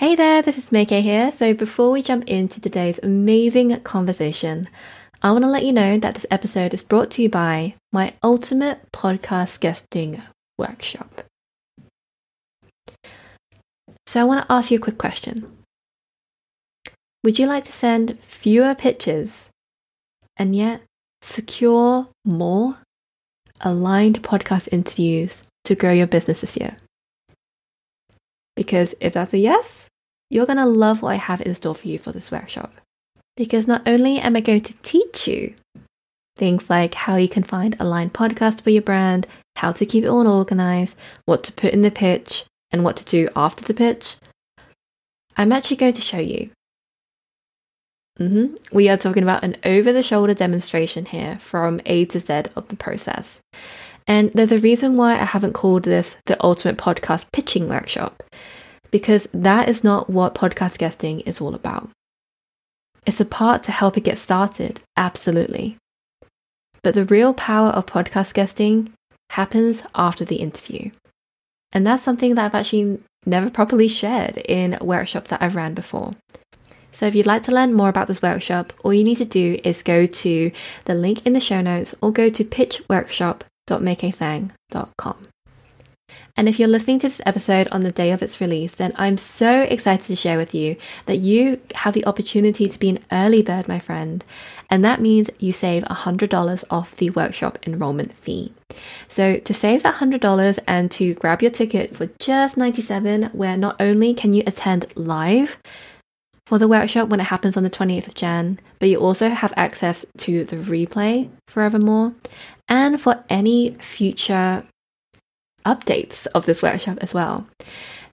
Hey there, this is Maikee here. So before we jump into today's amazing conversation, I want to let you know that this episode is brought to you by my ultimate podcast guesting workshop. So I want to ask you a quick question. Would you like to send fewer pitches and yet secure more aligned podcast interviews to grow your business this year? Because if that's a yes, you're going to love what I have in store for you for this workshop. Because not only am I going to teach you things like how you can find a aligned podcast for your brand, how to keep it all organized, what to put in the pitch, and what to do after the pitch, I'm actually going to show you. Mm-hmm. We are talking about an over the shoulder demonstration here from A to Z of the process. And there's a reason why I haven't called this the ultimate podcast pitching workshop because that is not what podcast guesting is all about. It's a part to help it get started, absolutely. But the real power of podcast guesting happens after the interview. And that's something that I've actually never properly shared in workshops that I've ran before. So if you'd like to learn more about this workshop, all you need to do is go to the link in the show notes or go to pitchworkshop.maikeetsang.com. And if you're listening to this episode on the day of its release, then I'm so excited to share with you that you have the opportunity to be an early bird, my friend. And that means you save $100 off the workshop enrollment fee. So to save that $100 and to grab your ticket for just 97, where not only can you attend live, for the workshop when it happens on the 28th of Jan, but you also have access to the replay forevermore and for any future updates of this workshop as well.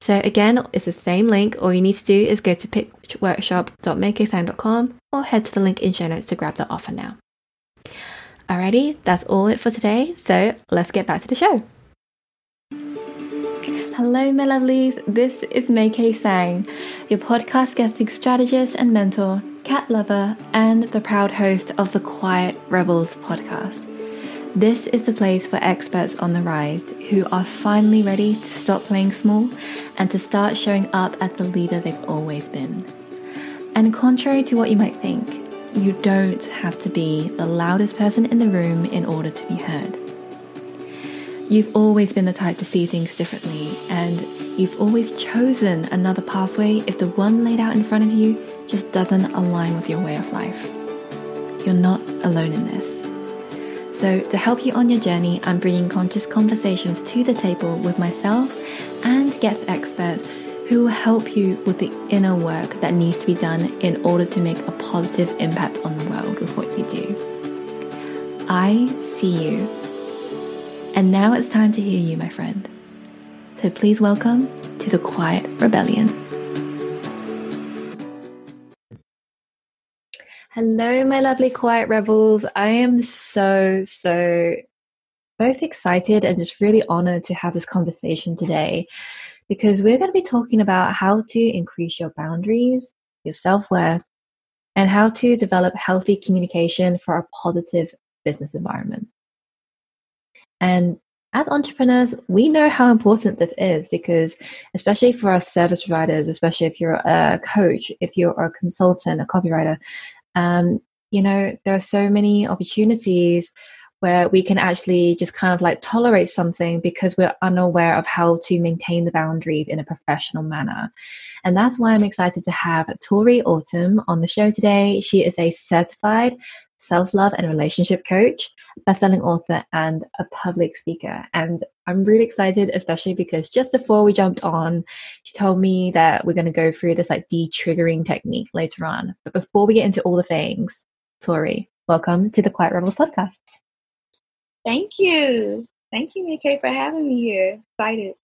So again, it's the same link. All you need to do is go to pitchworkshop.maikeetsang.com or head to the link in show notes to grab the offer now. Alrighty, that's all it for today. So let's get back to the show. Hello, my lovelies. This is Maikee Tsang, your podcast guesting strategist and mentor, cat lover, and the proud host of the Quiet Rebels podcast. This is the place for experts on the rise who are finally ready to stop playing small and to start showing up as the leader they've always been. And contrary to what you might think, you don't have to be the loudest person in the room in order to be heard. You've always been the type to see things differently, and you've always chosen another pathway if the one laid out in front of you just doesn't align with your way of life. You're not alone in this. So, to help you on your journey, I'm bringing conscious conversations to the table with myself and guest experts who will help you with the inner work that needs to be done in order to make a positive impact on the world with what you do. I see you. And now it's time to hear you, my friend. So please welcome to the Quiet Rebellion. Hello, my lovely quiet rebels. I am so, so both excited and just really honored to have this conversation today because we're going to be talking about how to increase your boundaries, your self worth, and how to develop healthy communication for a positive business environment. And as entrepreneurs, we know how important this is because, especially for our service providers, especially if you're a coach, if you're a consultant, a copywriter, um, you know, there are so many opportunities where we can actually just kind of like tolerate something because we're unaware of how to maintain the boundaries in a professional manner. And that's why I'm excited to have Tori Autumn on the show today. She is a certified self love and relationship coach, best-selling author, and a public speaker. And I'm really excited, especially because just before we jumped on, she told me that we're going to go through this like de-triggering technique later on. But before we get into all the things, Tori, welcome to the Quiet Rebels podcast. Thank you. Thank you, Maikee, for having me here. Excited.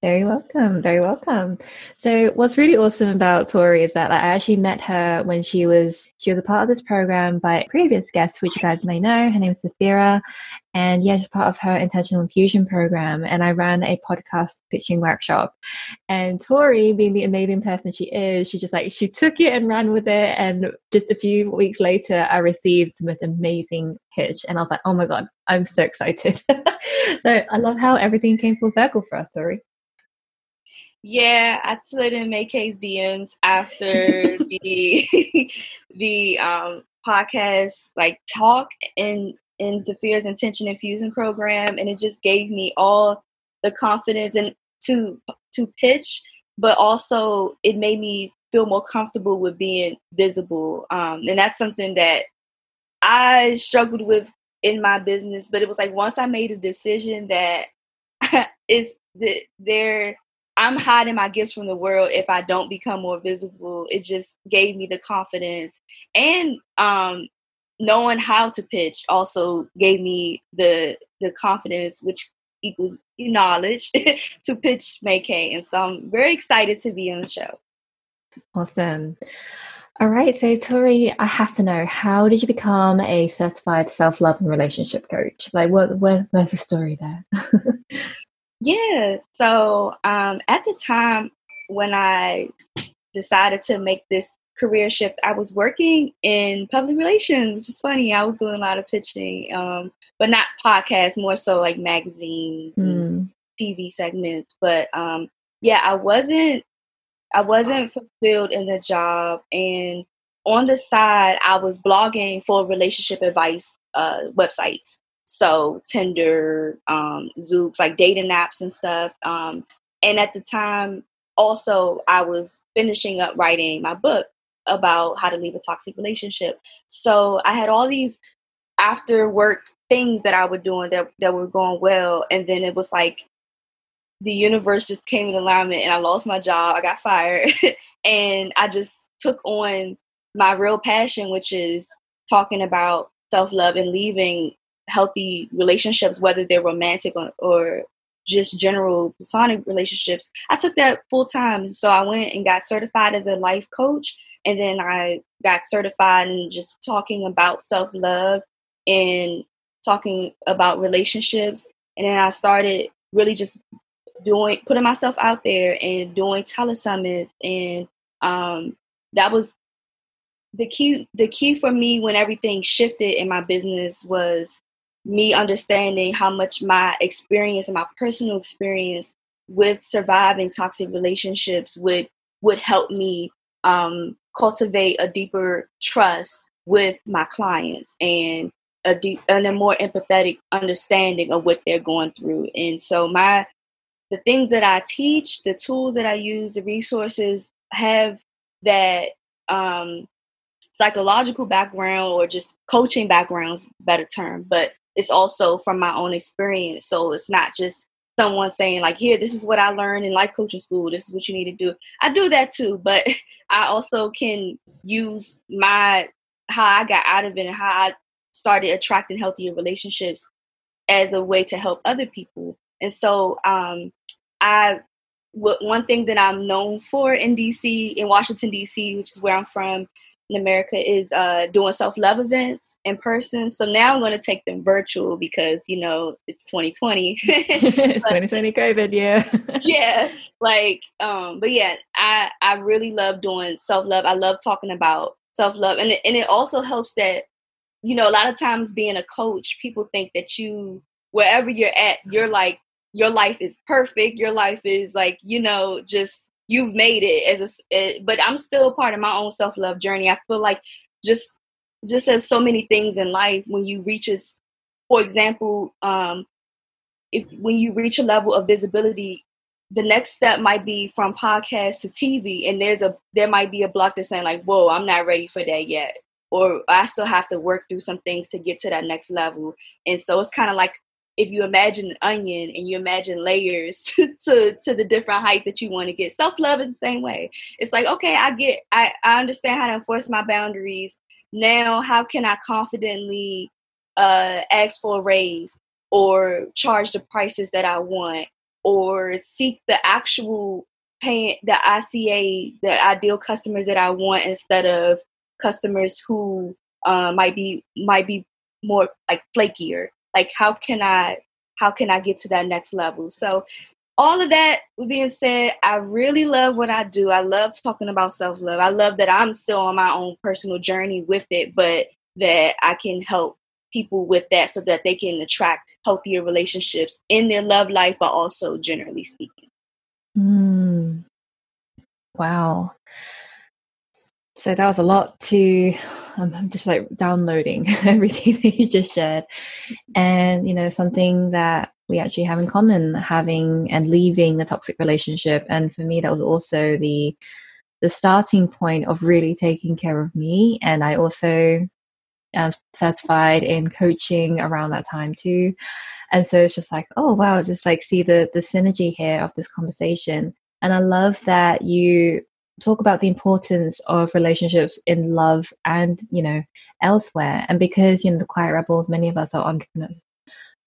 Very welcome. Very welcome. So what's really awesome about Tori is that like, I actually met her when she was she was a part of this program by a previous guest, which you guys may know. Her name is Safira. And yeah, she's part of her intentional infusion program. And I ran a podcast pitching workshop. And Tori, being the amazing person she is, she just like she took it and ran with it. And just a few weeks later, I received the most amazing pitch. And I was like, oh my God, I'm so excited. so I love how everything came full circle for us, Tori. Yeah, I slid in Maikee's DMs after the the um, podcast like talk in in Zafir's intention infusion program, and it just gave me all the confidence and to to pitch, but also it made me feel more comfortable with being visible, um, and that's something that I struggled with in my business. But it was like once I made a decision that it's that there I'm hiding my gifts from the world if I don't become more visible. It just gave me the confidence and um, knowing how to pitch also gave me the the confidence, which equals knowledge to pitch May. And so I'm very excited to be on the show. Awesome. All right, so Tori, I have to know how did you become a certified self love and relationship coach? Like, what, where, where's the story there? Yeah. So um, at the time when I decided to make this career shift, I was working in public relations, which is funny. I was doing a lot of pitching, um, but not podcasts, more so like magazines, mm. TV segments. But um, yeah, I wasn't. I wasn't fulfilled in the job, and on the side, I was blogging for relationship advice uh, websites. So Tinder, um, Zoosk, like dating apps and stuff. Um, and at the time, also, I was finishing up writing my book about how to leave a toxic relationship. So I had all these after work things that I was doing that, that were going well. And then it was like the universe just came in alignment and I lost my job. I got fired. and I just took on my real passion, which is talking about self love and leaving healthy relationships, whether they're romantic or, or just general platonic relationships. I took that full time. So I went and got certified as a life coach. And then I got certified in just talking about self love and talking about relationships. And then I started really just doing, putting myself out there and doing telesummits. And um, that was the key. The key for me when everything shifted in my business was me understanding how much my experience and my personal experience with surviving toxic relationships would would help me um, cultivate a deeper trust with my clients and a deep and a more empathetic understanding of what they're going through. And so my the things that I teach, the tools that I use, the resources have that um, psychological background or just coaching backgrounds, better term, but it's also from my own experience. So it's not just someone saying like, here, this is what I learned in life coaching school. This is what you need to do. I do that too, but I also can use my how I got out of it and how I started attracting healthier relationships as a way to help other people. And so um, I one thing that I'm known for in DC, in Washington DC, which is where I'm from, in America is uh, doing self love events in person. So now I'm going to take them virtual because you know it's 2020. it's 2020 COVID, yeah. yeah, like, um, but yeah, I I really love doing self love. I love talking about self love, and it, and it also helps that you know a lot of times being a coach, people think that you wherever you're at, you're like your life is perfect. Your life is like you know just you've made it as a but i'm still part of my own self-love journey. I feel like just just as so many things in life when you reach a, for example um if when you reach a level of visibility the next step might be from podcast to tv and there's a there might be a block that's saying like whoa i'm not ready for that yet or i still have to work through some things to get to that next level. And so it's kind of like if you imagine an onion and you imagine layers to, to, to the different height that you want to get. Self-love is the same way. It's like okay i get I, I understand how to enforce my boundaries. Now how can i confidently uh, ask for a raise or charge the prices that i want or seek the actual paying the ica the ideal customers that i want instead of customers who uh, might be might be more like flakier like how can i how can i get to that next level so all of that being said i really love what i do i love talking about self-love i love that i'm still on my own personal journey with it but that i can help people with that so that they can attract healthier relationships in their love life but also generally speaking Mm. Wow. So that was a lot to, um, I'm just like downloading everything that you just shared. And, you know, something that we actually have in common having and leaving the toxic relationship. And for me, that was also the, the starting point of really taking care of me. And I also am certified in coaching around that time too. And so it's just like, oh wow, just like see the the synergy here of this conversation. And I love that you talk about the importance of relationships in love and you know elsewhere. And because you know the quiet rebels many of us are entrepreneurs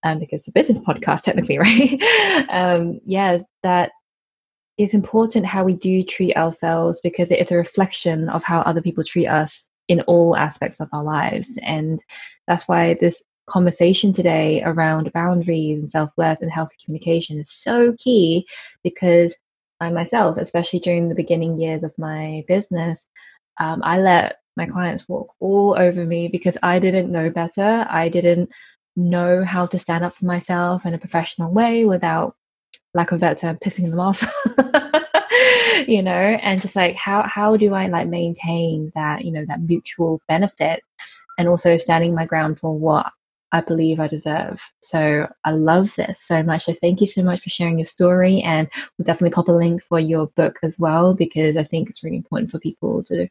um, because it's a business podcast technically right? Um, yeah that it's important how we do treat ourselves because it is a reflection of how other people treat us in all aspects of our lives. And that's why this conversation today around boundaries and self-worth and healthy communication is so key because I myself, especially during the beginning years of my business, um, I let my clients walk all over me because I didn't know better. I didn't know how to stand up for myself in a professional way without, lack of better term, pissing them off. you know, and just like how how do I like maintain that you know that mutual benefit, and also standing my ground for what I believe I deserve. So I love this so much. So thank you so much for sharing your story. And we'll definitely pop a link for your book as well, because I think it's really important for people to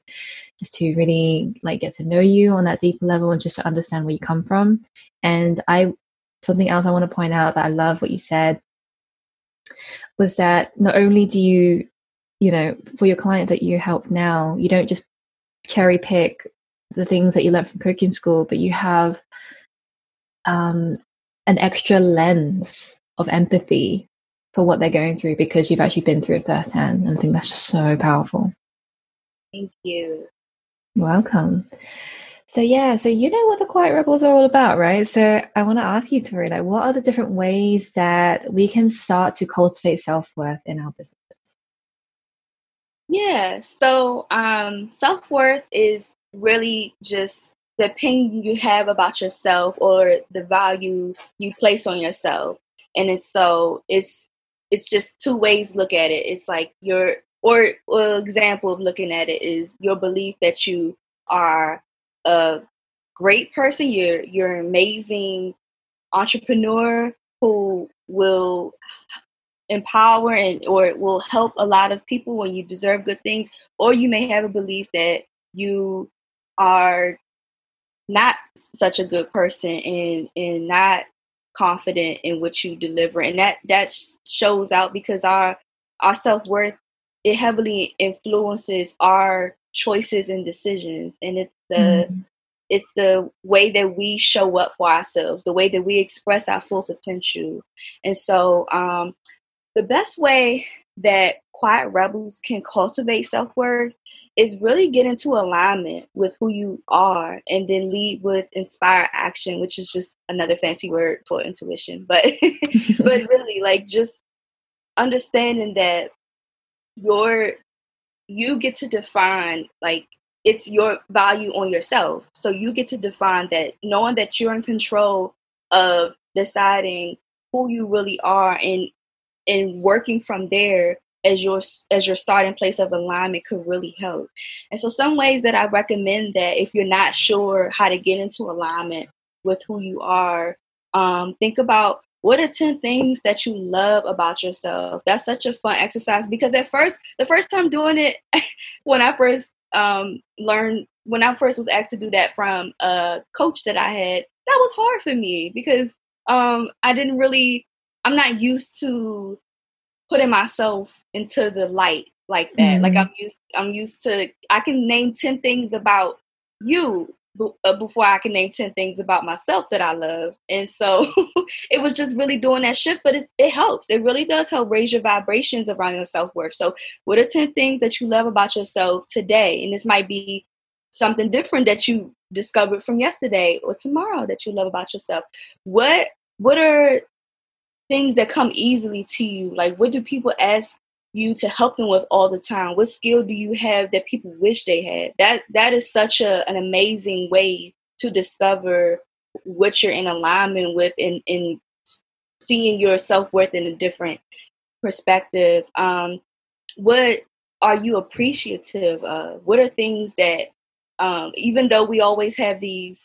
just to really like get to know you on that deeper level and just to understand where you come from. And I, something else I want to point out that I love what you said was that not only do you, you know, for your clients that you help now, you don't just cherry pick the things that you learned from coaching school, but you have um, an extra lens of empathy for what they're going through because you've actually been through it firsthand. And I think that's just so powerful. Thank you. welcome. So yeah, so you know what the Quiet Rebels are all about, right? So I want to ask you, Tori, like, what are the different ways that we can start to cultivate self worth in our businesses? Yeah, so um, self worth is really just the opinion you have about yourself or the value you place on yourself. And it's so it's it's just two ways look at it. It's like your or, or example of looking at it is your belief that you are a great person. You're you're an amazing entrepreneur who will empower and or will help a lot of people when you deserve good things. Or you may have a belief that you are not such a good person and and not confident in what you deliver. And that that shows out because our our self-worth it heavily influences our choices and decisions. And it's the mm. it's the way that we show up for ourselves the way that we express our full potential. And so um the best way that quiet rebels can cultivate self-worth is really get into alignment with who you are and then lead with inspire action which is just another fancy word for intuition. But but really like just understanding that your you get to define like it's your value on yourself. So you get to define that knowing that you're in control of deciding who you really are and and working from there as your as your starting place of alignment could really help. And so some ways that I recommend that if you're not sure how to get into alignment with who you are, um, think about what are 10 things that you love about yourself. That's such a fun exercise because at first, the first time doing it, when I first um, learned, when I first was asked to do that from a coach that I had, that was hard for me because um, I didn't really, I'm not used to putting myself into the light like that. Mm-hmm. Like I'm used I'm used to I can name 10 things about you uh, before I can name 10 things about myself that I love. And so it was just really doing that shift, but it, it helps. It really does help raise your vibrations around your self worth. So, what are 10 things that you love about yourself today? And this might be something different that you discovered from yesterday or tomorrow that you love about yourself. What what are things that come easily to you? Like, what do people ask you to help them with all the time? What skill do you have that people wish they had? That that is such a, an amazing way to discover what you're in alignment with and, and seeing your self worth in a different perspective, um, what are you appreciative of? What are things that, um, even though we always have these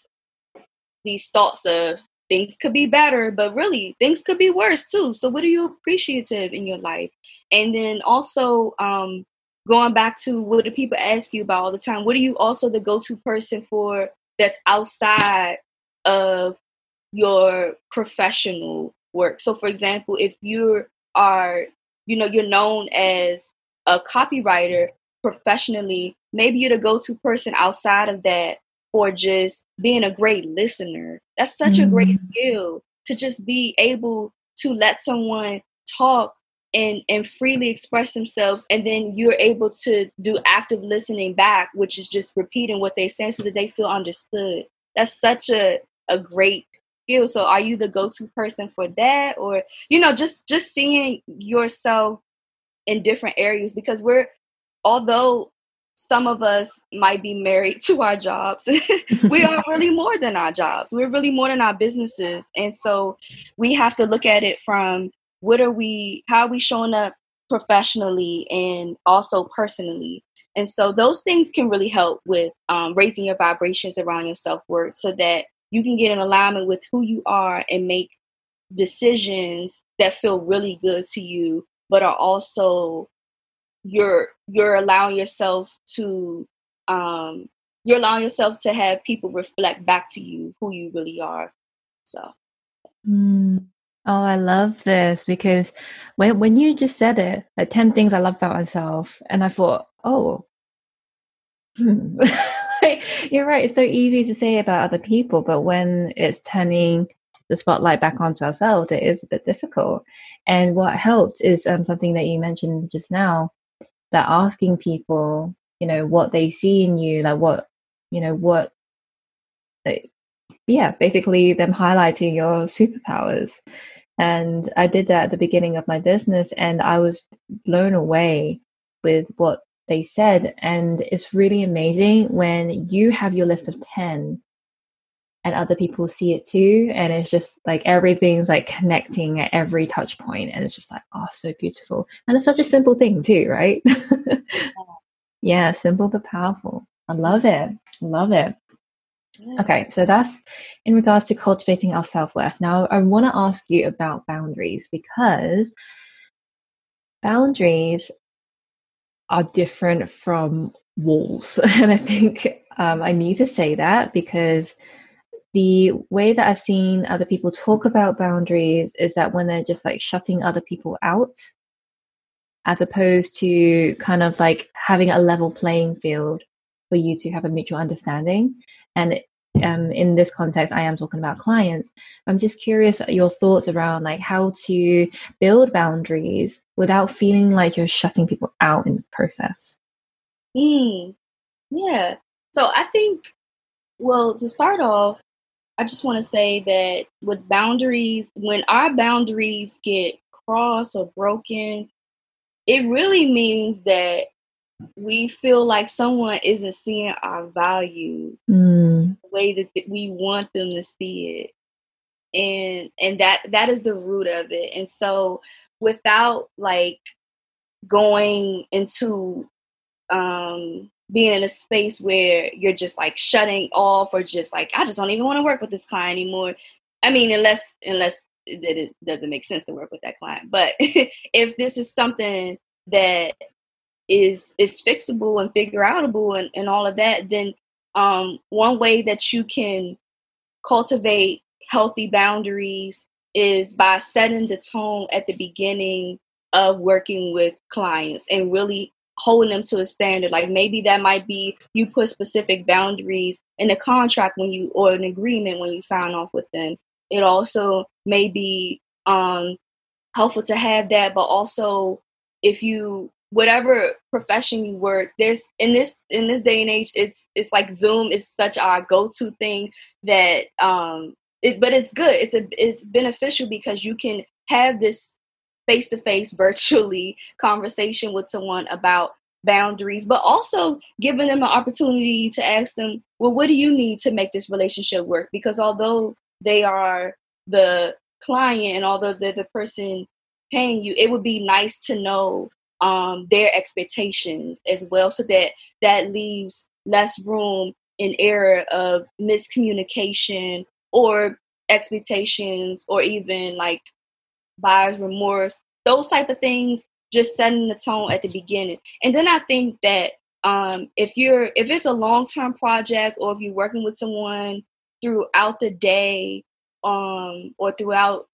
these thoughts of things could be better, but really things could be worse too. So, what are you appreciative in your life? And then also, um, going back to what do people ask you about all the time? What are you also the go to person for that's outside of your professional work? So, for example, if you are, you know, you're known as a copywriter professionally, maybe you're the go to person outside of that for just being a great listener. That's such mm-hmm. a great mm-hmm. skill to just be able to let someone talk and and freely express themselves and then you're able to do active listening back which is just repeating what they say so that they feel understood that's such a a great skill so are you the go-to person for that or you know just just seeing yourself in different areas because we're although some of us might be married to our jobs. we are really more than our jobs. We're really more than our businesses. And so we have to look at it from what are we, how are we showing up professionally and also personally. And so those things can really help with um, raising your vibrations around your self worth so that you can get in alignment with who you are and make decisions that feel really good to you, but are also you're you're allowing yourself to um you're allowing yourself to have people reflect back to you who you really are so. Mm. oh i love this because when when you just said it like 10 things i love about myself and i thought oh. You're right it's so easy to say about other people but when it's turning the spotlight back onto ourselves it is a bit difficult. And what helped is um, something that you mentioned just now that asking people, you know, what they see in you, like what, you know, what, they, yeah, basically them highlighting your superpowers. And I did that at the beginning of my business and I was blown away with what they said. And it's really amazing when you have your list of 10 and other people see it too and it's just like everything's like connecting at every touch point and it's just like oh so beautiful. And it's such a simple thing too right? Yeah simple but powerful. I love it. Love it. Okay so that's in regards to cultivating our self-worth. Now i want to ask you about boundaries because boundaries are different from walls. And i think um, i need to say that because the way that I've seen other people talk about boundaries is that when they're just like shutting other people out, as opposed to kind of like having a level playing field for you to have a mutual understanding. And um, in this context, I am talking about clients. I'm just curious your thoughts around like how to build boundaries without feeling like you're shutting people out in the process. Mm, yeah. So I think, well, to start off, I just want to say that with boundaries, when our boundaries get crossed or broken, it really means that we feel like someone isn't seeing our value mm. the way that we want them to see it. And and that that is the root of it. And so without like going into um being in a space where you're just like shutting off or just like I just don't even want to work with this client anymore. I mean, unless unless it doesn't make sense to work with that client. But if this is something that is is fixable and figure outable and, and all of that, then um, one way that you can cultivate healthy boundaries is by setting the tone at the beginning of working with clients and really holding them to a standard. Like maybe that might be you put specific boundaries in a contract when you or an agreement when you sign off with them. It also may be um, helpful to have that, but also if you whatever profession you work, there's in this in this day and age, it's it's like Zoom is such our go-to thing that um but it's good. It's a it's beneficial because you can have this face to face, virtually conversation with someone about boundaries, but also giving them an opportunity to ask them, well, what do you need to make this relationship work? Because although they are the client and although they're the person paying you, it would be nice to know um, their expectations as well, so that that leaves less room in error of miscommunication or expectations or even like buyer's remorse those type of things just setting the tone at the beginning. And then i think that um, if you're if it's a long-term project or if you're working with someone throughout the day um, or throughout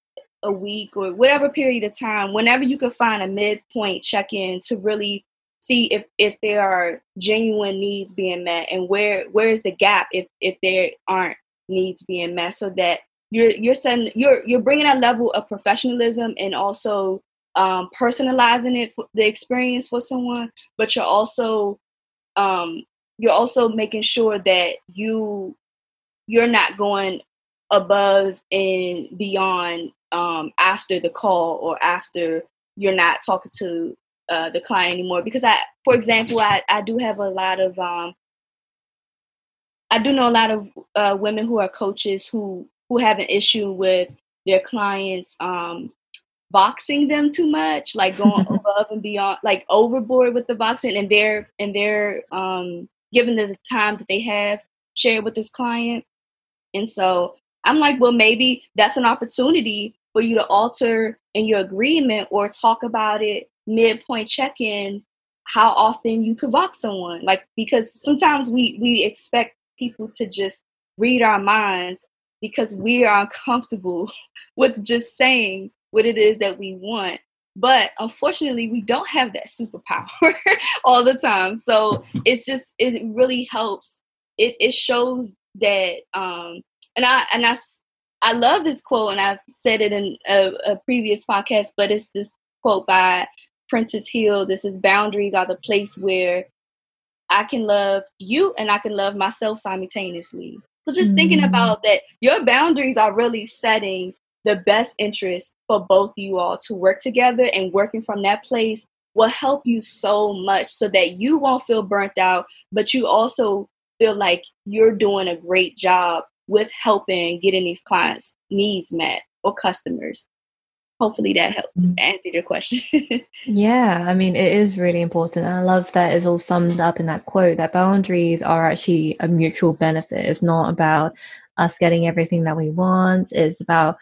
a week or whatever period of time whenever you can find a midpoint check-in to really see if if there are genuine needs being met and where where is the gap if if there aren't needs being met so that you're you're sending you're you're bringing a level of professionalism and also um, personalizing it the experience for someone but you're also um, you're also making sure that you you're not going above and beyond um, after the call or after you're not talking to uh, the client anymore. Because I, for example, I, I do have a lot of, um, I do know a lot of uh, women who are coaches who, who have an issue with their clients um, voxing them too much, like going above and beyond, like overboard with the voxing, and they're and they're um, given the time that they have shared with this client. And so I'm like, well, maybe that's an opportunity for you to alter in your agreement or talk about it midpoint check-in how often you could vox someone like because sometimes we we expect people to just read our minds because we are uncomfortable with just saying what it is that we want but unfortunately we don't have that superpower all the time so it's just it really helps it it shows that um and i and i i love this quote and i've said it in a, a previous podcast but it's this quote by Prentis Hemphill. This is boundaries are the place where I can love you and I can love myself simultaneously. So just mm. thinking about that, your boundaries are really setting the best interest for both you all to work together and working from that place will help you so much so that you won't feel burnt out, but you also feel like you're doing a great job with helping getting these clients' needs met or customers hopefully that helped mm. answer your question. yeah, I mean, it is really important. And I love that it's all summed up in that quote that boundaries are actually a mutual benefit. It's not about us getting everything that we want, it's about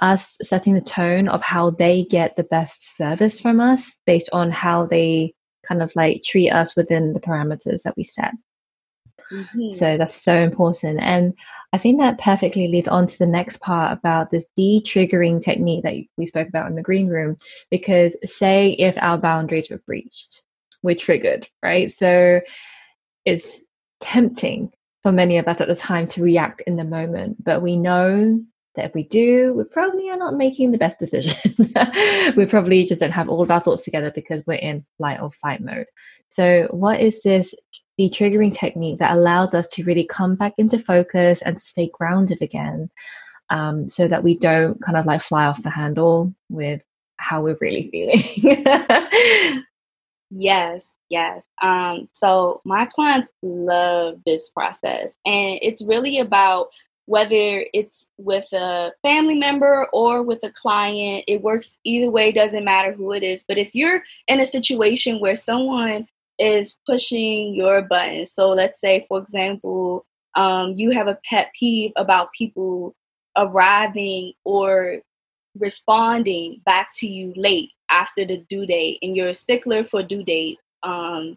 us setting the tone of how they get the best service from us based on how they kind of like treat us within the parameters that we set. Mm-hmm. So that's so important. And I think that perfectly leads on to the next part about this de-triggering technique that we spoke about in the green room. Because say if our boundaries were breached, we're triggered, right? So it's tempting for many of us at the time to react in the moment, but we know that if we do, we probably are not making the best decision. we probably just don't have all of our thoughts together because we're in flight or fight mode. So, what is this the triggering technique that allows us to really come back into focus and to stay grounded again um, so that we don't kind of like fly off the handle with how we're really feeling. yes, yes. Um, so my clients love this process, and it's really about whether it's with a family member or with a client. It works either way, doesn't matter who it is. But if you're in a situation where someone is pushing your buttons. So let's say, for example, um, you have a pet peeve about people arriving or responding back to you late after the due date, and you're a stickler for due date. Um,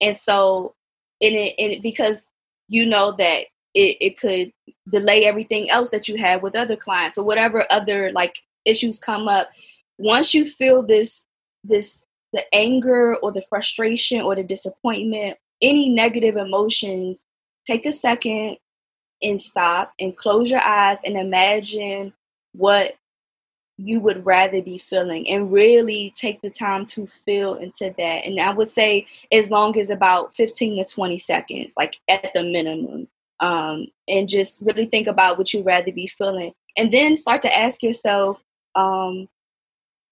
and so, in it, it, because you know that it, it could delay everything else that you have with other clients or whatever other like issues come up. Once you feel this this the anger or the frustration or the disappointment, any negative emotions, take a second and stop and close your eyes and imagine what you would rather be feeling and really take the time to feel into that. And I would say as long as about 15 to 20 seconds, like at the minimum. Um, and just really think about what you'd rather be feeling. And then start to ask yourself, um,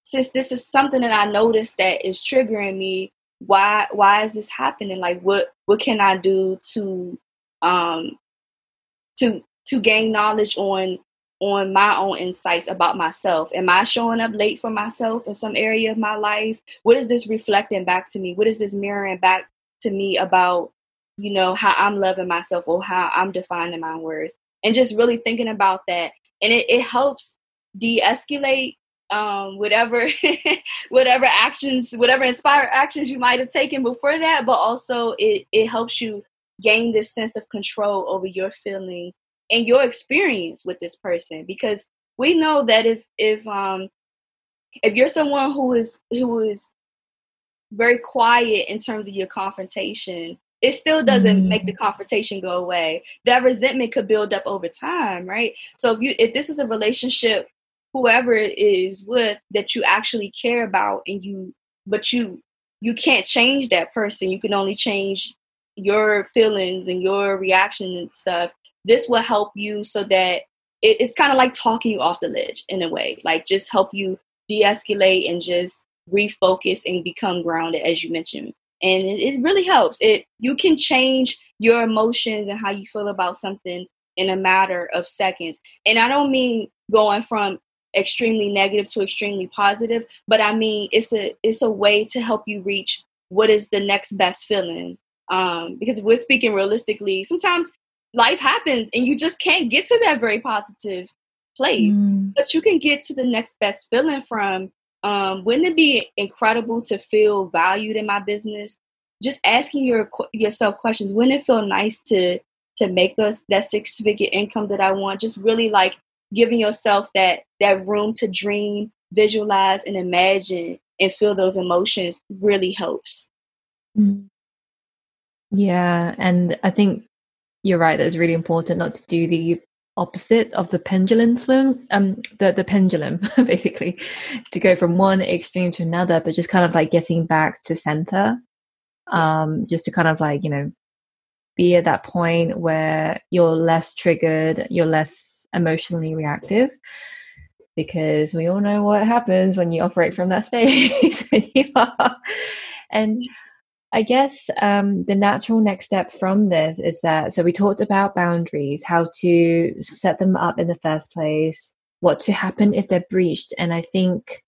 since this is something that I noticed that is triggering me, why why is this happening? Like what what can I do to um to to gain knowledge on on my own insights about myself. Am I showing up late for myself in some area of my life? What is this reflecting back to me? What is this mirroring back to me about, you know, how I'm loving myself or how I'm defining my worth? And just really thinking about that. And it, it helps de-escalate um, whatever whatever actions, whatever inspired actions you might have taken before that, but also it, it helps you gain this sense of control over your feelings and your experience with this person. Because we know that if if um if you're someone who is who is very quiet in terms of your confrontation it still doesn't mm. make the confrontation go away. That resentment could build up over time right? So if you if this is a relationship whoever it is with that you actually care about and you but you you can't change that person you can only change your feelings and your reaction and stuff this will help you so that it, it's kind of like talking you off the ledge in a way, like just help you de-escalate and just refocus and become grounded, as you mentioned. And it, it really helps. It you can change your emotions and how you feel about something in a matter of seconds. And I don't mean going from extremely negative to extremely positive, but I mean it's a it's a way to help you reach what is the next best feeling. Um, because we're speaking realistically, sometimes life happens and you just can't get to that very positive place mm. but you can get to the next best feeling from um, wouldn't it be incredible to feel valued in my business just asking your yourself questions wouldn't it feel nice to to make us that six figure income that i want just really like giving yourself that that room to dream visualize and imagine and feel those emotions really helps mm. yeah and i think you're right that it's really important not to do the opposite of the pendulum swing um the the pendulum basically to go from one extreme to another but just kind of like getting back to center um just to kind of like you know be at that point where you're less triggered you're less emotionally reactive because we all know what happens when you operate from that space and I guess um, the natural next step from this is that so we talked about boundaries, how to set them up in the first place, what to happen if they're breached, and I think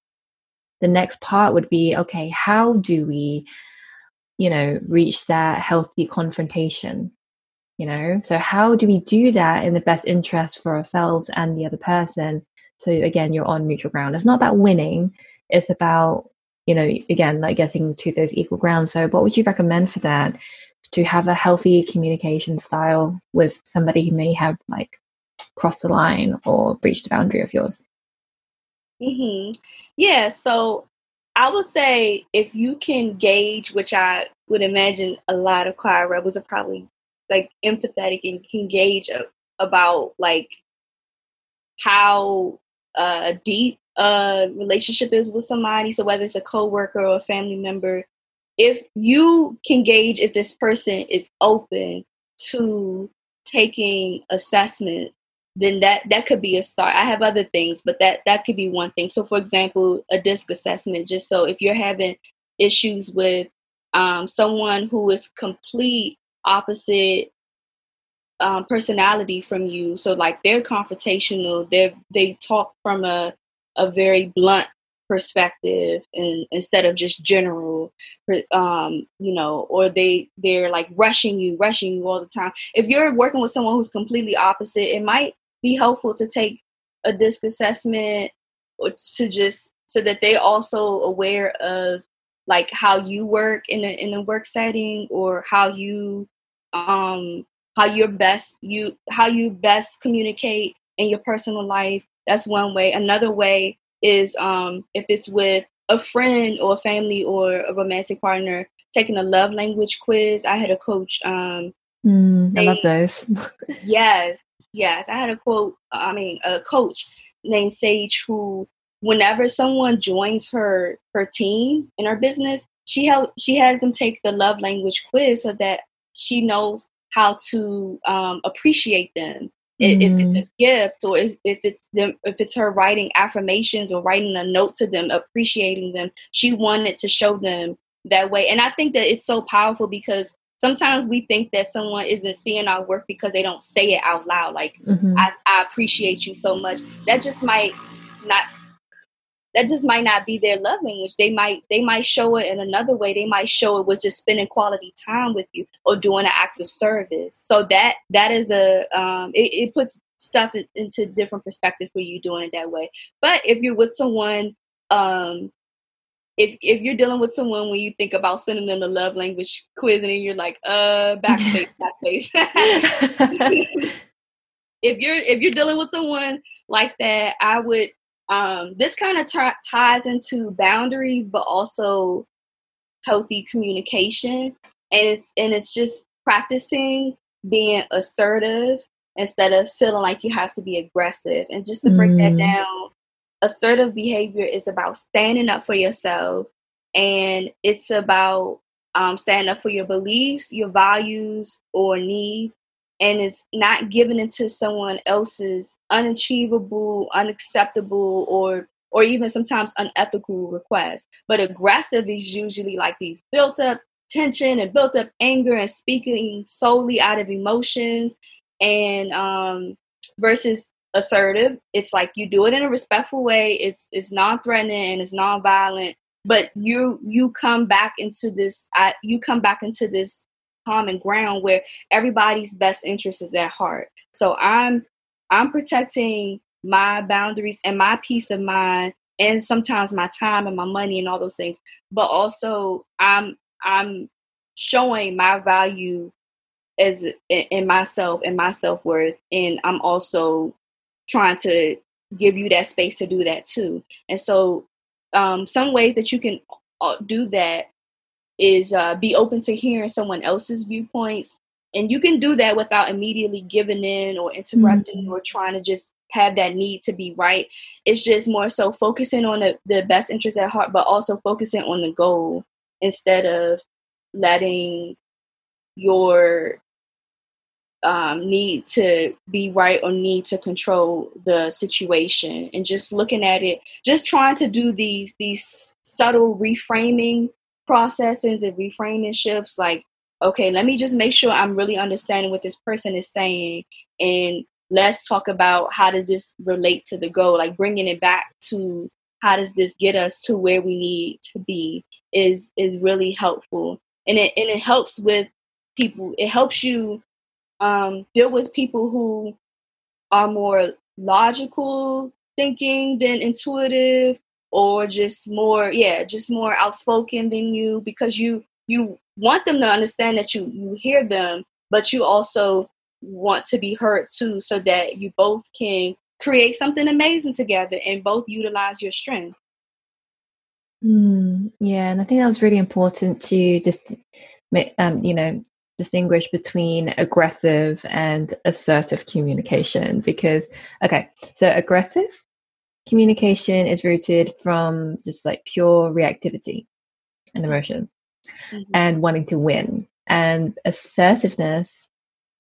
the next part would be okay, how do we, you know, reach that healthy confrontation? You know, so how do we do that in the best interest for ourselves and the other person? So again, you're on mutual ground. It's not about winning; it's about you know, again, like getting to those equal grounds. So, what would you recommend for that? To have a healthy communication style with somebody who may have like crossed the line or breached a boundary of yours? mm-hmm. Yeah. So, I would say if you can gauge, which I would imagine a lot of quiet rebels are probably like empathetic and can gauge about like how uh, deep a relationship is with somebody, so whether it's a coworker or a family member, if you can gauge if this person is open to taking assessment, then that that could be a start. I have other things, but that that could be one thing. So, for example, a disc assessment. Just so if you're having issues with um, someone who is complete opposite um, personality from you, so like they're confrontational, they they talk from a a very blunt perspective and instead of just general um you know or they they're like rushing you rushing you all the time. If you're working with someone who's completely opposite it might be helpful to take a disc assessment or to just so that they also aware of like how you work in a in a work setting or how you um how you're best you how you best communicate in your personal life that's one way. Another way is um, if it's with a friend or a family or a romantic partner, taking a love language quiz. I had a coach. Um, mm, I love those. yes, yes. I had a quote. I mean, a coach named Sage who, whenever someone joins her her team in her business, she help she has them take the love language quiz so that she knows how to um, appreciate them mm. if it's a mm. gift or if, if it's them if it's her writing affirmations or writing a note to them appreciating them she wanted to show them that way and i think that it's so powerful because sometimes we think that someone isn't seeing our work because they don't say it out loud. Like, mm-hmm. I, I appreciate you so much. That just might not that just might not be their love language. They might they might show it in another way. They might show it with just spending quality time with you or doing an act of service. So that that is a um, it, it puts stuff into different perspective for you doing it that way. But if you're with someone, um, if if you're dealing with someone when you think about sending them a love language quiz and you're like, uh, backface, backface. if you're if you're dealing with someone like that, I would um, this kind of t- ties into boundaries, but also healthy communication, and it's and it's just practicing being assertive instead of feeling like you have to be aggressive. And just to break mm. that down, assertive behavior is about standing up for yourself, and it's about um, standing up for your beliefs, your values, or needs, and it's not given into someone else's unachievable, unacceptable, or or even sometimes unethical requests. But aggressive is usually like these built up tension and built up anger and speaking solely out of emotions and um versus assertive it's like you do it in a respectful way it's it's non-threatening and it's non-violent but you you come back into this I, you come back into this common ground where everybody's best interest is at heart. So I'm I'm protecting my boundaries and my peace of mind and sometimes my time and my money and all those things. But also I'm I'm showing my value as in myself and my self-worth and I'm also trying to give you that space to do that too. And so um, some ways that you can uh, do that is uh, be open to hearing someone else's viewpoints. And you can do that without immediately giving in or interrupting mm-hmm. or trying to just have that need to be right. It's just more so focusing on the, the best interest at heart but also focusing on the goal instead of letting your um, need to be right or need to control the situation. And just looking at it just trying to do these these subtle reframing processes and reframing shifts like okay let me just make sure i'm really understanding what this person is saying and let's talk about how does this relate to the goal like bringing it back to how does this get us to where we need to be is is really helpful. And it and it helps with people it helps you um, deal with people who are more logical thinking than intuitive or just more yeah just more outspoken than you because you you want them to understand that you you hear them but you also want to be heard too so that you both can create something amazing together and both utilize your strengths mm, yeah and i think that was really important to just um, you know distinguish between aggressive and assertive communication because okay so aggressive communication is rooted from just like pure reactivity and emotion mm-hmm. and wanting to win. And assertiveness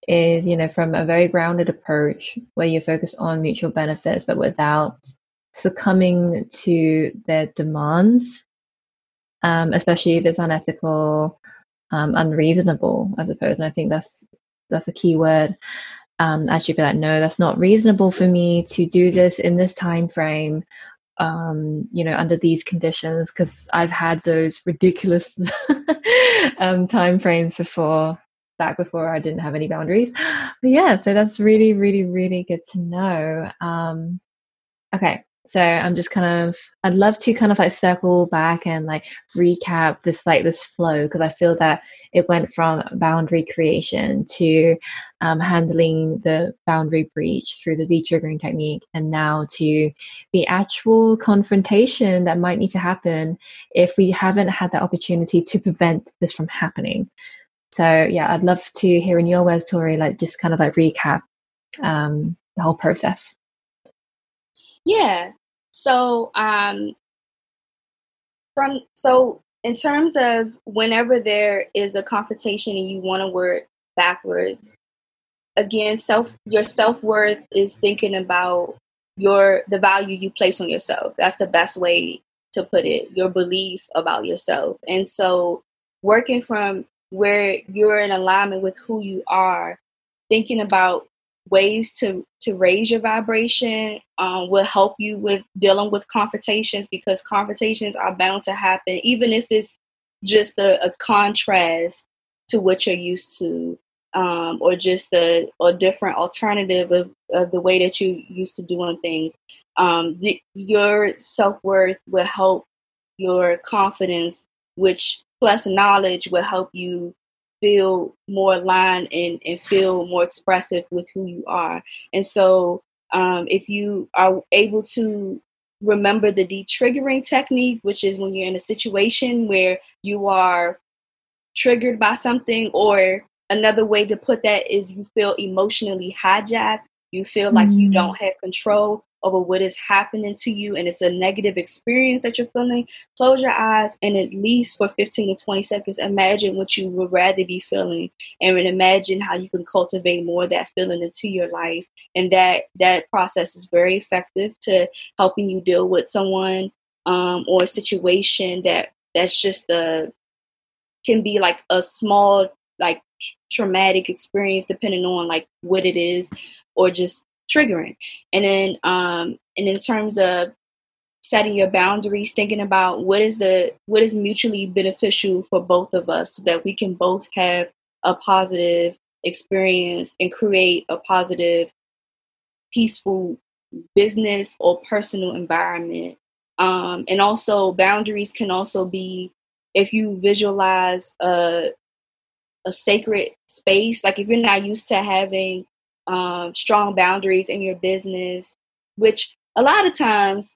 is, you know, from a very grounded approach where you focus on mutual benefits, but without succumbing to their demands, um, especially if it's unethical, um, unreasonable, I suppose. And I think that's that's a key word um, actually be like, no, that's not reasonable for me to do this in this time frame. Um, you know, under these conditions, because I've had those ridiculous um, time frames before, back before I didn't have any boundaries. But yeah, so that's really, really, really good to know. Um, okay, so i'm just kind of i'd love to kind of like circle back and like recap this like this flow because i feel that it went from boundary creation to um, handling the boundary breach through the de-triggering technique and now to the actual confrontation that might need to happen if we haven't had the opportunity to prevent this from happening. So yeah i'd love to hear in your words tori like just kind of like recap um, the whole process yeah. So um from so in terms of whenever there is a confrontation and you want to work backwards, again, self your self worth is thinking about your the value you place on yourself. That's the best way to put it. Your belief about yourself. And so working from where you're in alignment with who you are, thinking about ways to to raise your vibration um, will help you with dealing with confrontations because confrontations are bound to happen even if it's just a, a contrast to what you're used to um, or just a, a different alternative of, of the way that you used to doing things. Um, the, your self-worth will help your confidence which plus knowledge will help you feel more aligned and, and feel more expressive with who you are. And so um, if you are able to remember the de-triggering technique, which is when you're in a situation where you are triggered by something, or another way to put that is you feel emotionally hijacked, you feel like mm-hmm. you don't have control over what is happening to you and it's a negative experience that you're feeling, close your eyes and at least for 15 to 20 seconds, imagine what you would rather be feeling and imagine how you can cultivate more of that feeling into your life. And that that process is very effective to helping you deal with someone um, or a situation that that's just a can be like a small like traumatic experience depending on like what it is or just triggering. And then um and in terms of setting your boundaries, thinking about what is the what is mutually beneficial for both of us so that we can both have a positive experience and create a positive peaceful business or personal environment. Um, and also boundaries can also be if you visualize a a sacred space, like if you're not used to having um, strong boundaries in your business, which a lot of times,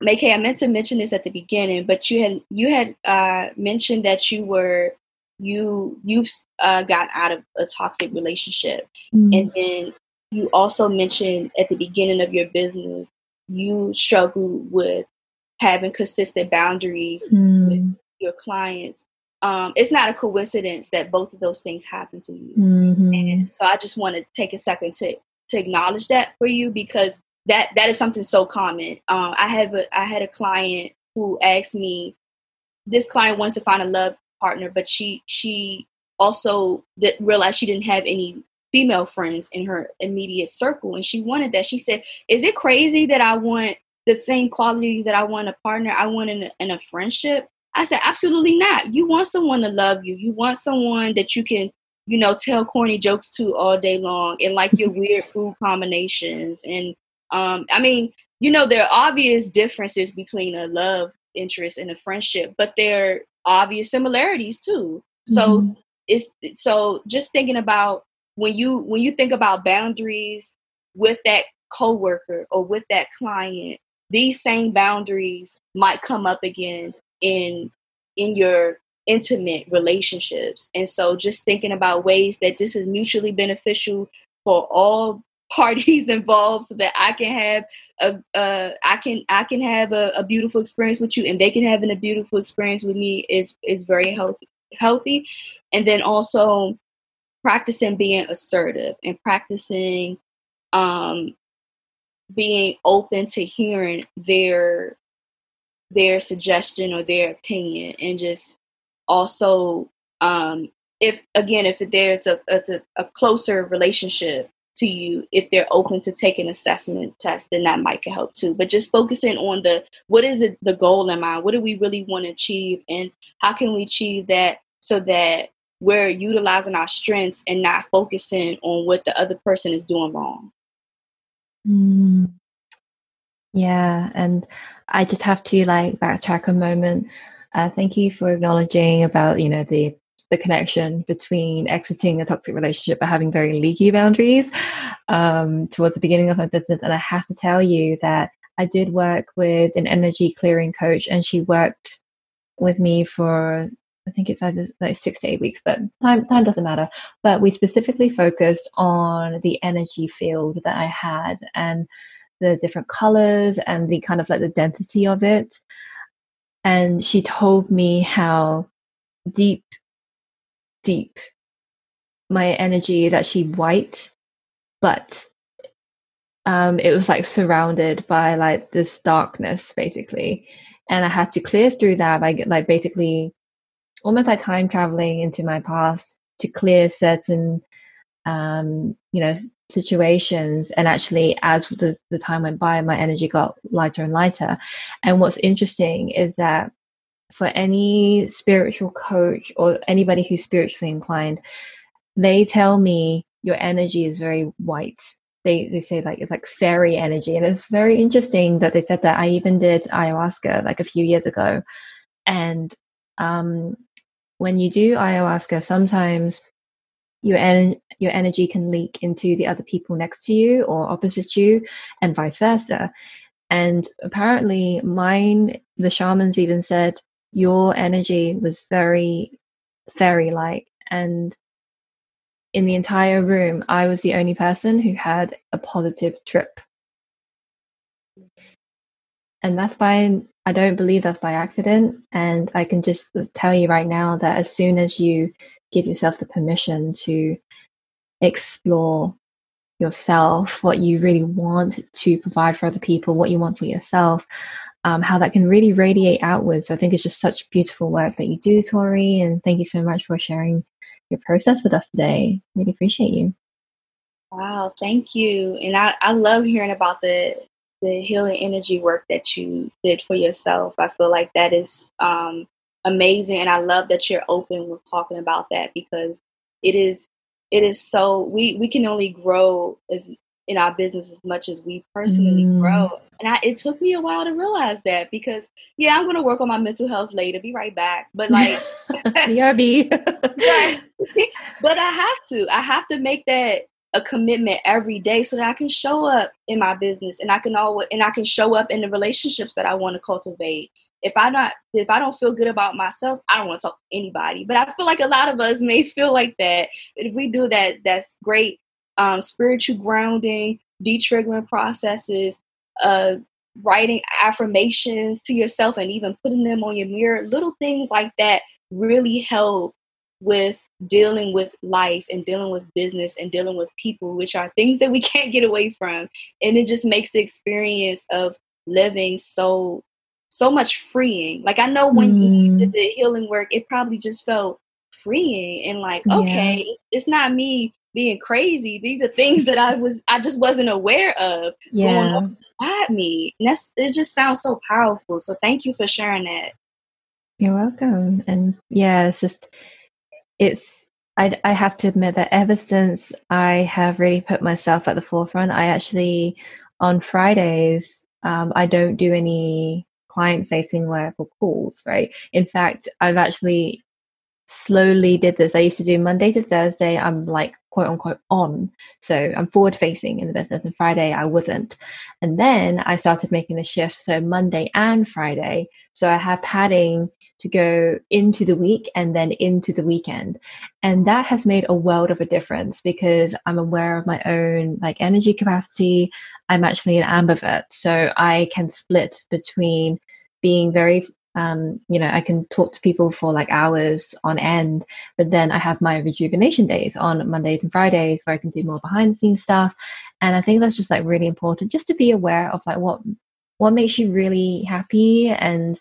Make, I meant to mention this at the beginning, but you had you had uh, mentioned that you were you you've uh, got out of a toxic relationship, mm. and then you also mentioned at the beginning of your business you struggle with having consistent boundaries mm. with your clients um, it's not a coincidence that both of those things happen to you. Mm-hmm. And so I just want to take a second to to acknowledge that for you because that that is something so common. Um, I have a I had a client who asked me. This client wanted to find a love partner, but she she also did, realized she didn't have any female friends in her immediate circle, and she wanted that. She said, "Is it crazy that I want the same qualities that I want a partner? I want in a, in a friendship." I said, absolutely not. You want someone to love you. You want someone that you can, you know, tell corny jokes to all day long and like your weird food combinations. And um, I mean, you know, there are obvious differences between a love interest and a friendship, but there are obvious similarities too. So mm-hmm. it's so just thinking about when you when you think about boundaries with that coworker or with that client, these same boundaries might come up again in in your intimate relationships. And so just thinking about ways that this is mutually beneficial for all parties involved so that I can have a uh, I can I can have a, a, beautiful experience with you and they can have a beautiful experience with me is is very healthy healthy and then also practicing being assertive and practicing um being open to hearing their their suggestion or their opinion and just also um, if again if there's a, a, a closer relationship to you if they're open to take an assessment test then that might help too. But just focusing on the what is it the goal in mind? What do we really want to achieve? And how can we achieve that so that we're utilizing our strengths and not focusing on what the other person is doing wrong? Mm. Yeah and I just have to like backtrack a moment. Uh, thank you for acknowledging about you know the the connection between exiting a toxic relationship but having very leaky boundaries um, towards the beginning of my business. And I have to tell you that I did work with an energy clearing coach, and she worked with me for I think it's either like six to eight weeks, but time time doesn't matter. But we specifically focused on the energy field that I had and the different colors and the kind of like the density of it. And she told me how deep, deep my energy is actually white, but um, it was like surrounded by like this darkness basically. And I had to clear through that by like basically almost like time traveling into my past to clear certain um, you know situations. And actually as the, the time went by my energy got lighter and lighter. And what's interesting is that for any spiritual coach or anybody who's spiritually inclined they tell me your energy is very white. They they say like it's like fairy energy. And it's very interesting that they said that. I even did ayahuasca like a few years ago. And um when you do ayahuasca sometimes your en- your energy can leak into the other people next to you or opposite you and vice versa. And apparently mine the shamans even said your energy was very fairy like and in the entire room i was the only person who had a positive trip. And that's by, I don't believe that's by accident and i can just tell you right now that as soon as you give yourself the permission to explore yourself, what you really want to provide for other people, what you want for yourself, um, how that can really radiate outwards. I think it's just such beautiful work that you do, Tori. And thank you so much for sharing your process with us today. Really appreciate you. Wow, thank you. And I, I love hearing about the the healing energy work that you did for yourself. I feel like that is um, amazing and i love that you're open with talking about that because it is it is so we we can only grow as in our business as much as we personally mm. grow and I, it took me a while to realize that because yeah i'm to work on my mental health later be right back but like brb but i have to i have to make that a commitment every day so that I can show up in my business and I can always and I can show up in the relationships that I want to cultivate. If I not if I don't feel good about myself, I don't want to talk to anybody. But I feel like a lot of us may feel like that. If we do that, that's great. Um, spiritual grounding, de-triggering processes, uh, writing affirmations to yourself and even putting them on your mirror, little things like that really help with dealing with life and dealing with business and dealing with people, which are things that we can't get away from. And it just makes the experience of living so so much freeing. Like I know when mm. you did the healing work, it probably just felt freeing and like, okay, yeah. it's not me being crazy. These are things that I was I just wasn't aware of yeah. going on me. And that's it just sounds so powerful. So thank you for sharing that. You're welcome. And yeah, it's just it's I, I have to admit that ever since I have really put myself at the forefront, I actually on Fridays um, I don't do any client facing work or calls. Right. In fact, I've actually slowly did this. I used to do Monday to Thursday. I'm like quote unquote on. So I'm forward facing in the business and Friday I wasn't. And then I started making the shift. So Monday and Friday. So I have padding to go into the week and then into the weekend. And that has made a world of a difference because I'm aware of my own like energy capacity. I'm actually an ambivert. So I can split between being very um, you know, I can talk to people for like hours on end, but then I have my rejuvenation days on Mondays and Fridays where I can do more behind the scenes stuff. And I think that's just like really important just to be aware of like what what makes you really happy and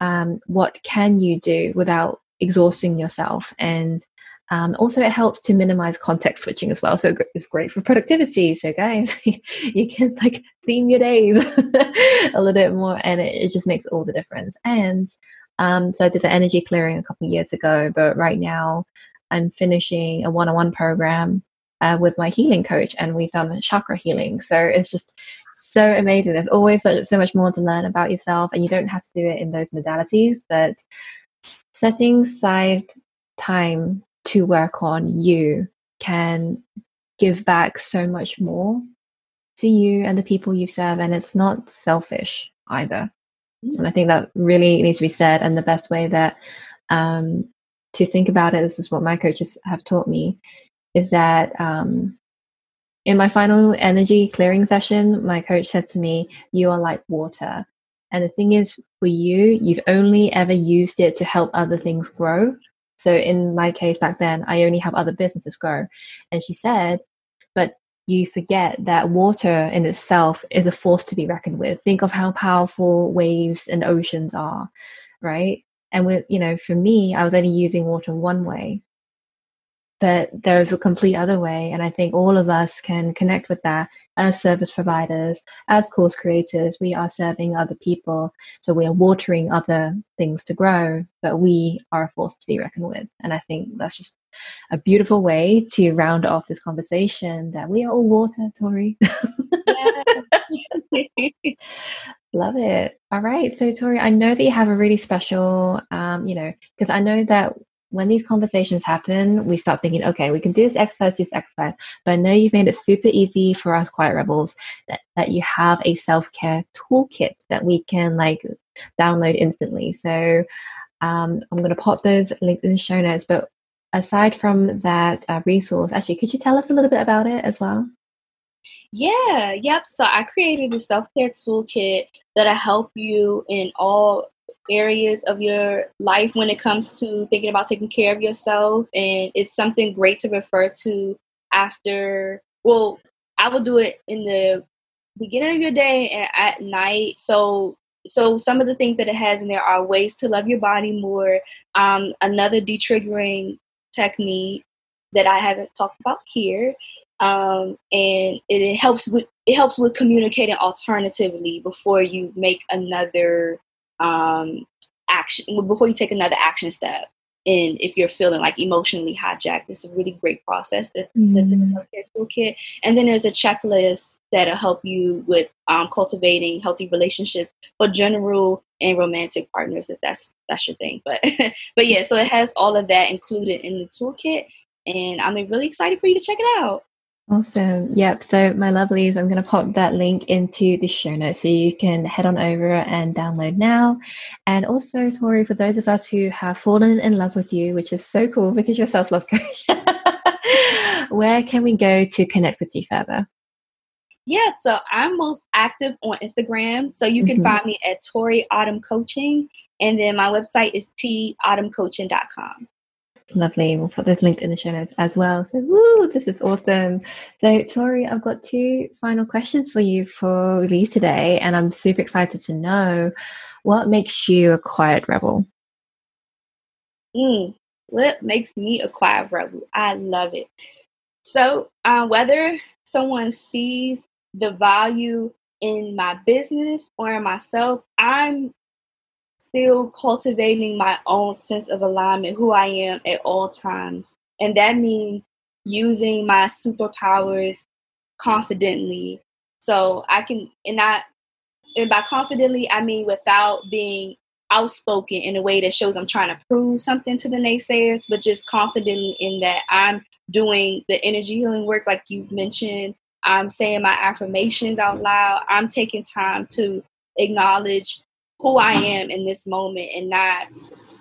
um, what can you do without exhausting yourself and um, also it helps to minimize context switching as well so it's great for productivity. So guys you can like theme your days a little bit more and it, it, just makes all the difference. And um, so i did the energy clearing a couple years ago but right now i'm finishing a one-on-one program uh, with my healing coach and we've done chakra healing. So it's just so amazing. There's always so, so much more to learn about yourself, and you don't have to do it in those modalities, but setting aside time to work on you can give back so much more to you and the people you serve, and it's not selfish either. And I think that really needs to be said. And the best way that um, to think about it, this is what my coaches have taught me, is that um, in my final energy clearing session, my coach said to me, You are like water. And the thing is, for you, you've only ever used it to help other things grow. So in my case back then, I only have other businesses grow. And she said, But you forget that water in itself is a force to be reckoned with. Think of how powerful waves and oceans are, right? And with, you know, for me, I was only using water one way but there's a complete other way and i think all of us can connect with that as service providers as course creators we are serving other people so we are watering other things to grow but we are a force to be reckoned with and i think that's just a beautiful way to round off this conversation that we are all water tori Love it. All right. So, Tori, I know that you have a really special, um, you know, because I know that when these conversations happen, we start thinking, okay, we can do this exercise, this exercise. But I know you've made it super easy for us quiet rebels that, that you have a self-care toolkit that we can like download instantly. So um, I'm going to pop those links in the show notes. But aside from that uh, resource, actually, could you tell us a little bit about it as well? Yeah, yep. So I created a self care toolkit that'll help you in all areas of your life when it comes to thinking about taking care of yourself. And it's something great to refer to after, well, I will do it in the beginning of your day and at night. So so some of the things that it has in there are ways to love your body more. Um, another detriggering technique that I haven't talked about here, um, and it, it, helps with it helps with communicating alternatively before you make another um, action before you take another action step. And if you're feeling like emotionally hijacked, it's a really great process that, mm-hmm. that's in the healthcare toolkit. And then there's a checklist that'll help you with um, cultivating healthy relationships for general and romantic partners if that's that's your thing. But but yeah, so it has all of that included in the toolkit, and I'm really excited for you to check it out. Awesome. Yep. So, my lovelies, I'm going to pop that link into the show notes so you can head on over and download now. And also, Tori, for those of us who have fallen in love with you, which is so cool because you're self love coach, where can we go to connect with you further? Yeah, so I'm most active on Instagram. So you can mm-hmm. find me at Tori Autumn Coaching. And then my website is tautumncoaching.com. Lovely. We'll put this link in the show notes as well. So, woo, this is awesome. So, Tori, I've got two final questions for you for release today, and I'm super excited to know what makes you a quiet rebel. Mm, what makes me a quiet rebel? I love it. So, uh, whether someone sees the value in my business or in myself, I'm still cultivating my own sense of alignment, who I am at all times. And that means using my superpowers confidently. So I can, and I, and by confidently, I mean without being outspoken in a way that shows I'm trying to prove something to the naysayers, but just confidently in that I'm doing the energy healing work, like you've mentioned. I'm saying my affirmations out loud. I'm taking time to acknowledge who I am in this moment and not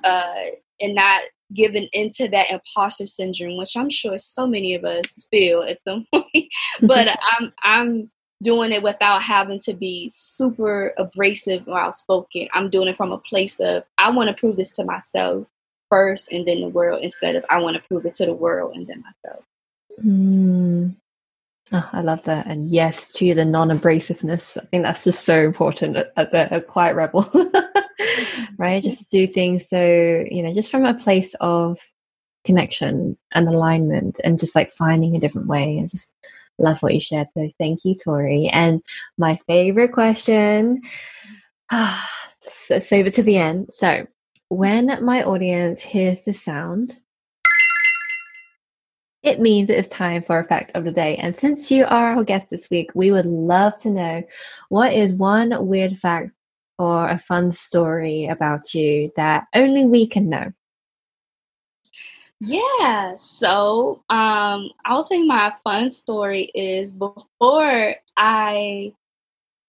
uh, and not giving into that imposter syndrome, which I'm sure so many of us feel at some point. but I'm I'm doing it without having to be super abrasive or outspoken. I'm doing it from a place of I want to prove this to myself first and then the world instead of I want to prove it to the world and then myself. Mm, Oh, I love that. And yes, to the non abrasiveness. I think that's just so important as a, a quiet rebel, right? Just do things so, you know, just from a place of connection and alignment and just like finding a different way. And just love what you shared. So thank you, Tori. And my favorite question, so save it to the end. So when my audience hears the sound, it means it is time for a fact of the day. And since you are our guest this week, we would love to know what is one weird fact or a fun story about you that only we can know. Yeah, so um, I'll say my fun story is before I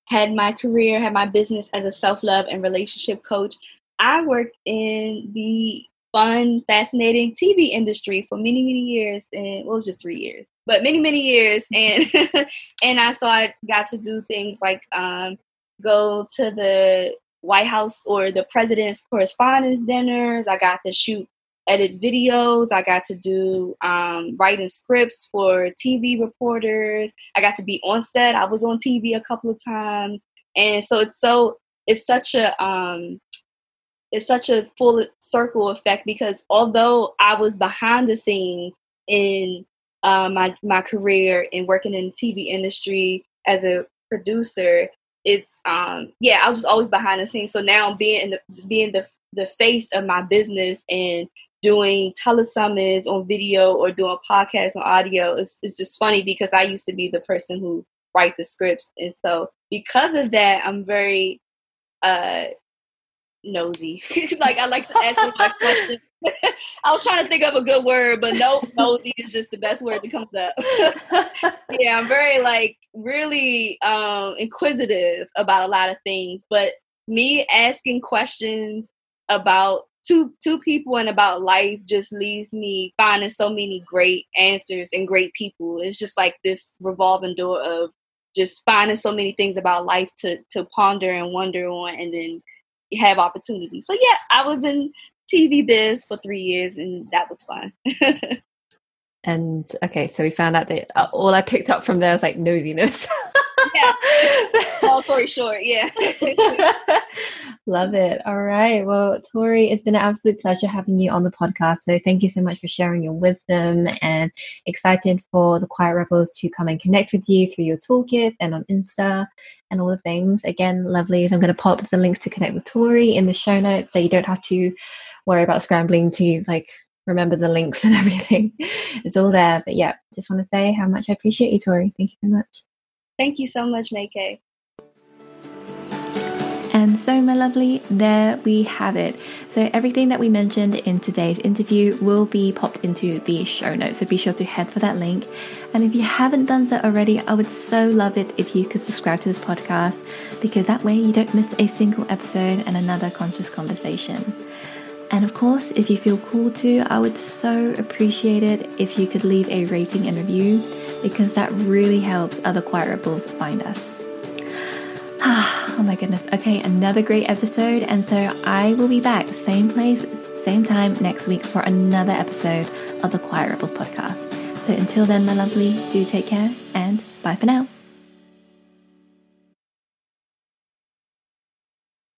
had my career, had my business as a self love and relationship coach, I worked in the fun, fascinating TV industry for many, many years, and well, it was just three years, but many, many years, and and I saw I got to do things like um, go to the White House or the president's correspondence dinners. I got to shoot edit videos. I got to do um, writing scripts for TV reporters. I got to be on set. I was on TV a couple of times, and so it's so it's such a um, it's such a full circle effect because although I was behind the scenes in uh, my my career and working in the TV industry as a producer, it's um yeah I was just always behind the scenes. So now being the, being the the face of my business and doing telesummits on video or doing podcasts on audio, it's, it's just funny because I used to be the person who write the scripts, and so because of that, I'm very uh nosy. like I like to ask my questions. I was trying to think of a good word, but no, nosy is just the best word that comes up. yeah, I'm very like really um inquisitive about a lot of things, but me asking questions about two two people and about life just leaves me finding so many great answers and great people. It's just like this revolving door of just finding so many things about life to to ponder and wonder on and then have opportunities. So yeah, I was in TV biz for three years, and that was fun. and okay, so we found out that uh, all I picked up from there was like nosiness. yeah. Long story short, yeah. Love it. All right. Well, Tori, it's been an absolute pleasure having you on the podcast. So thank you so much for sharing your wisdom and excited for the Quiet Rebels to come and connect with you through your toolkit and on Insta and all the things. Again, lovely. I'm going to pop the links to connect with Tori in the show notes so you don't have to worry about scrambling to like remember the links and everything. it's all there. But yeah, just want to say how much I appreciate you, Tori. Thank you so much. Thank you so much, May And so, my lovely, there we have it. So, everything that we mentioned in today's interview will be popped into the show notes. So, be sure to head for that link. And if you haven't done so already, I would so love it if you could subscribe to this podcast because that way you don't miss a single episode and another conscious conversation. And of course, if you feel cool to, I would so appreciate it if you could leave a rating and review because that really helps other quiet rebels find us. Ah, oh my goodness. Okay, another great episode. And so I will be back, same place, same time next week for another episode of the Quiet Rebels podcast. So until then, my lovely, do take care and bye for now.